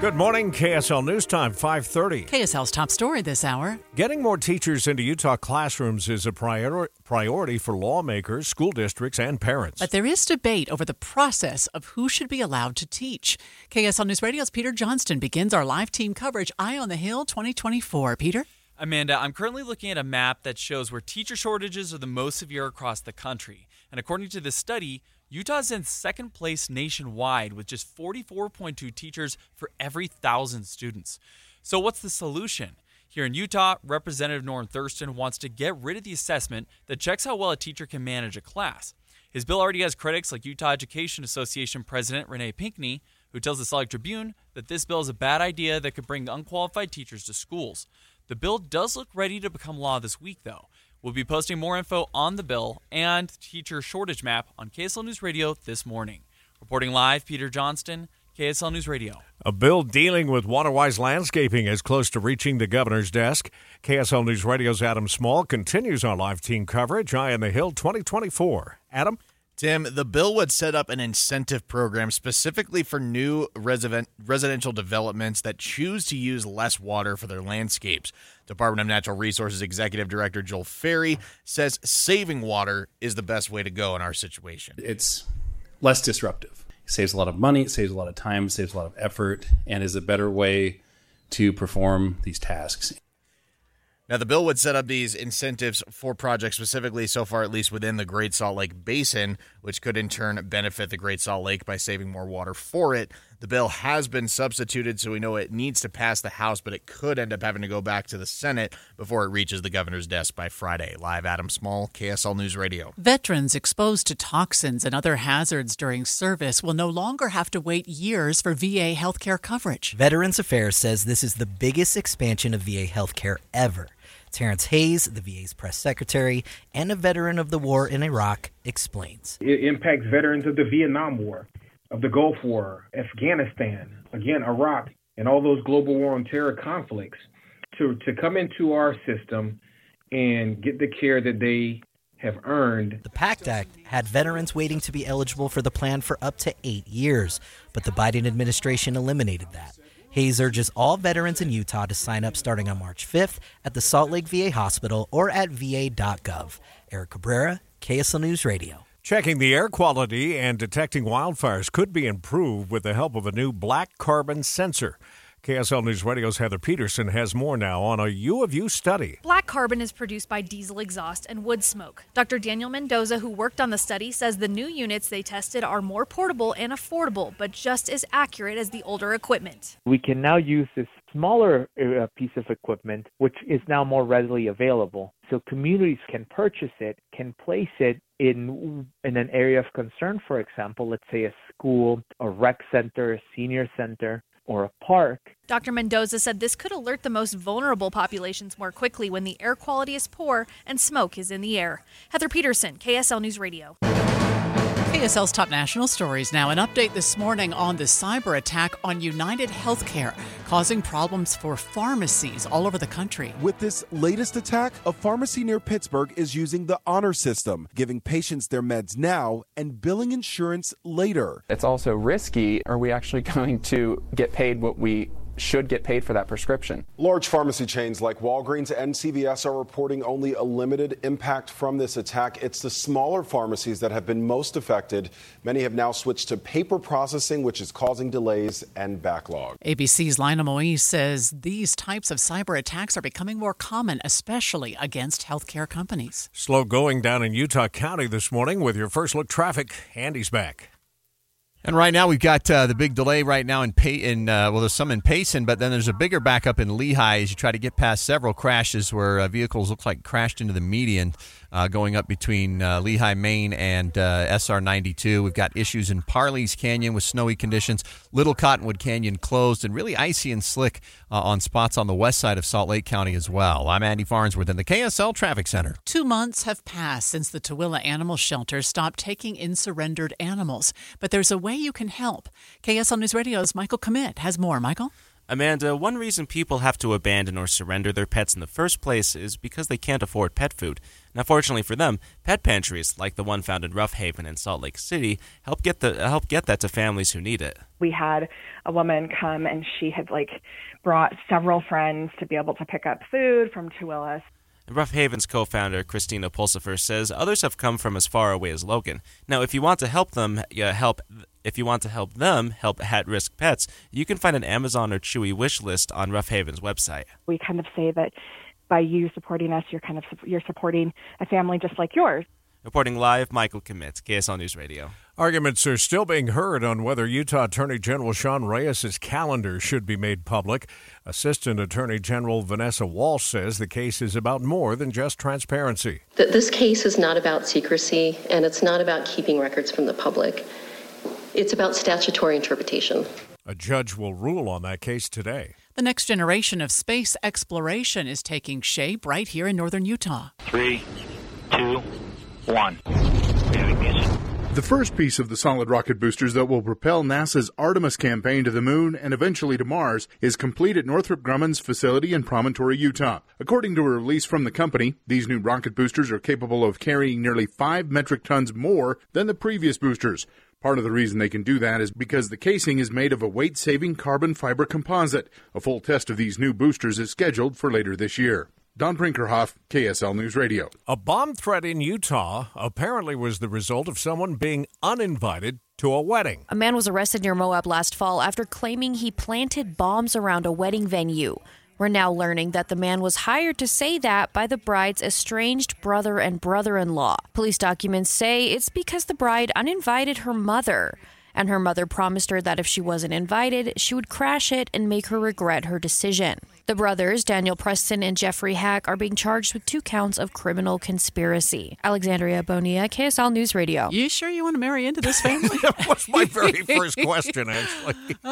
Good morning, KSL News Time, 530. KSL's top story this hour. Getting more teachers into Utah classrooms is a prior- priority for lawmakers, school districts, and parents. But there is debate over the process of who should be allowed to teach. KSL News Radio's Peter Johnston begins our live team coverage Eye on the Hill 2024. Peter? Amanda, I'm currently looking at a map that shows where teacher shortages are the most severe across the country. And according to this study, Utah's in second place nationwide with just 44.2 teachers for every thousand students. So, what's the solution? Here in Utah, Representative Norm Thurston wants to get rid of the assessment that checks how well a teacher can manage a class. His bill already has critics like Utah Education Association President Renee Pinkney, who tells the Salt Tribune that this bill is a bad idea that could bring unqualified teachers to schools. The bill does look ready to become law this week, though. We'll be posting more info on the bill and teacher shortage map on KSL News Radio this morning. Reporting live, Peter Johnston, KSL News Radio. A bill dealing with waterwise landscaping is close to reaching the governor's desk. KSL News Radio's Adam Small continues our live team coverage. Eye on the Hill 2024. Adam? Tim, the bill would set up an incentive program specifically for new resident, residential developments that choose to use less water for their landscapes. Department of Natural Resources Executive Director Joel Ferry says saving water is the best way to go in our situation. It's less disruptive. It saves a lot of money, it saves a lot of time, it saves a lot of effort, and is a better way to perform these tasks. Now, the bill would set up these incentives for projects specifically, so far at least within the Great Salt Lake Basin, which could in turn benefit the Great Salt Lake by saving more water for it. The bill has been substituted, so we know it needs to pass the House, but it could end up having to go back to the Senate before it reaches the governor's desk by Friday. Live Adam Small, KSL News Radio. Veterans exposed to toxins and other hazards during service will no longer have to wait years for VA healthcare coverage. Veterans Affairs says this is the biggest expansion of VA healthcare ever. Terrence Hayes, the VA's press secretary and a veteran of the war in Iraq, explains. It impacts veterans of the Vietnam War, of the Gulf War, Afghanistan, again, Iraq, and all those global war on terror conflicts to, to come into our system and get the care that they have earned. The PACT Act had veterans waiting to be eligible for the plan for up to eight years, but the Biden administration eliminated that. Hayes urges all veterans in Utah to sign up starting on March 5th at the Salt Lake VA Hospital or at va.gov. Eric Cabrera, KSL News Radio. Checking the air quality and detecting wildfires could be improved with the help of a new black carbon sensor. KSL News Radio's Heather Peterson has more now on a U of U study. Black carbon is produced by diesel exhaust and wood smoke. Dr. Daniel Mendoza, who worked on the study, says the new units they tested are more portable and affordable, but just as accurate as the older equipment. We can now use this smaller uh, piece of equipment, which is now more readily available. So communities can purchase it, can place it in in an area of concern, for example, let's say a school, a rec center, a senior center, or a park. Dr. Mendoza said this could alert the most vulnerable populations more quickly when the air quality is poor and smoke is in the air. Heather Peterson, KSL News Radio. KSL's top national stories now. An update this morning on the cyber attack on United Healthcare, causing problems for pharmacies all over the country. With this latest attack, a pharmacy near Pittsburgh is using the honor system, giving patients their meds now and billing insurance later. It's also risky. Are we actually going to get paid what we should get paid for that prescription. Large pharmacy chains like Walgreens and CVS are reporting only a limited impact from this attack. It's the smaller pharmacies that have been most affected. Many have now switched to paper processing, which is causing delays and backlog. ABC's Lionel Moise says these types of cyber attacks are becoming more common, especially against healthcare companies. Slow going down in Utah County this morning with your first look traffic. Andy's back. And right now we've got uh, the big delay right now in Pay- in uh, well, there's some in Payson, but then there's a bigger backup in Lehi as you try to get past several crashes where uh, vehicles look like crashed into the median uh, going up between uh, Lehi, Main, and uh, SR 92. We've got issues in Parley's Canyon with snowy conditions, Little Cottonwood Canyon closed, and really icy and slick on spots on the west side of Salt Lake County as well. I'm Andy Farnsworth in the KSL Traffic Center. Two months have passed since the Tooele Animal Shelter stopped taking in surrendered animals, but there's a way you can help. KSL News Radio's Michael Commit has more. Michael? Amanda, one reason people have to abandon or surrender their pets in the first place is because they can't afford pet food. Now, fortunately for them, pet pantries like the one found in Ruff Haven in Salt Lake City help get the help get that to families who need it. We had a woman come and she had like brought several friends to be able to pick up food from Tooele. Ruff Haven's co-founder Christina Pulsifer says others have come from as far away as Logan. Now, if you want to help them, uh, help if you want to help them help at-risk pets, you can find an Amazon or Chewy wish list on Ruff Haven's website. We kind of say that by you supporting us, you're kind of you're supporting a family just like yours. Reporting live, Michael Commit, KSL News Radio. Arguments are still being heard on whether Utah Attorney General Sean Reyes' calendar should be made public. Assistant Attorney General Vanessa Walsh says the case is about more than just transparency. This case is not about secrecy and it's not about keeping records from the public. It's about statutory interpretation. A judge will rule on that case today. The next generation of space exploration is taking shape right here in northern Utah. Three, two, one. The first piece of the solid rocket boosters that will propel NASA's Artemis campaign to the moon and eventually to Mars is complete at Northrop Grumman's facility in Promontory, Utah. According to a release from the company, these new rocket boosters are capable of carrying nearly 5 metric tons more than the previous boosters. Part of the reason they can do that is because the casing is made of a weight saving carbon fiber composite. A full test of these new boosters is scheduled for later this year. Don Brinkerhoff, KSL News Radio. A bomb threat in Utah apparently was the result of someone being uninvited to a wedding. A man was arrested near Moab last fall after claiming he planted bombs around a wedding venue. We're now learning that the man was hired to say that by the bride's estranged brother and brother in law. Police documents say it's because the bride uninvited her mother, and her mother promised her that if she wasn't invited, she would crash it and make her regret her decision. The brothers, Daniel Preston and Jeffrey Hack, are being charged with two counts of criminal conspiracy. Alexandria Bonilla, KSL News Radio. You sure you want to marry into this family? that was my very first question, actually.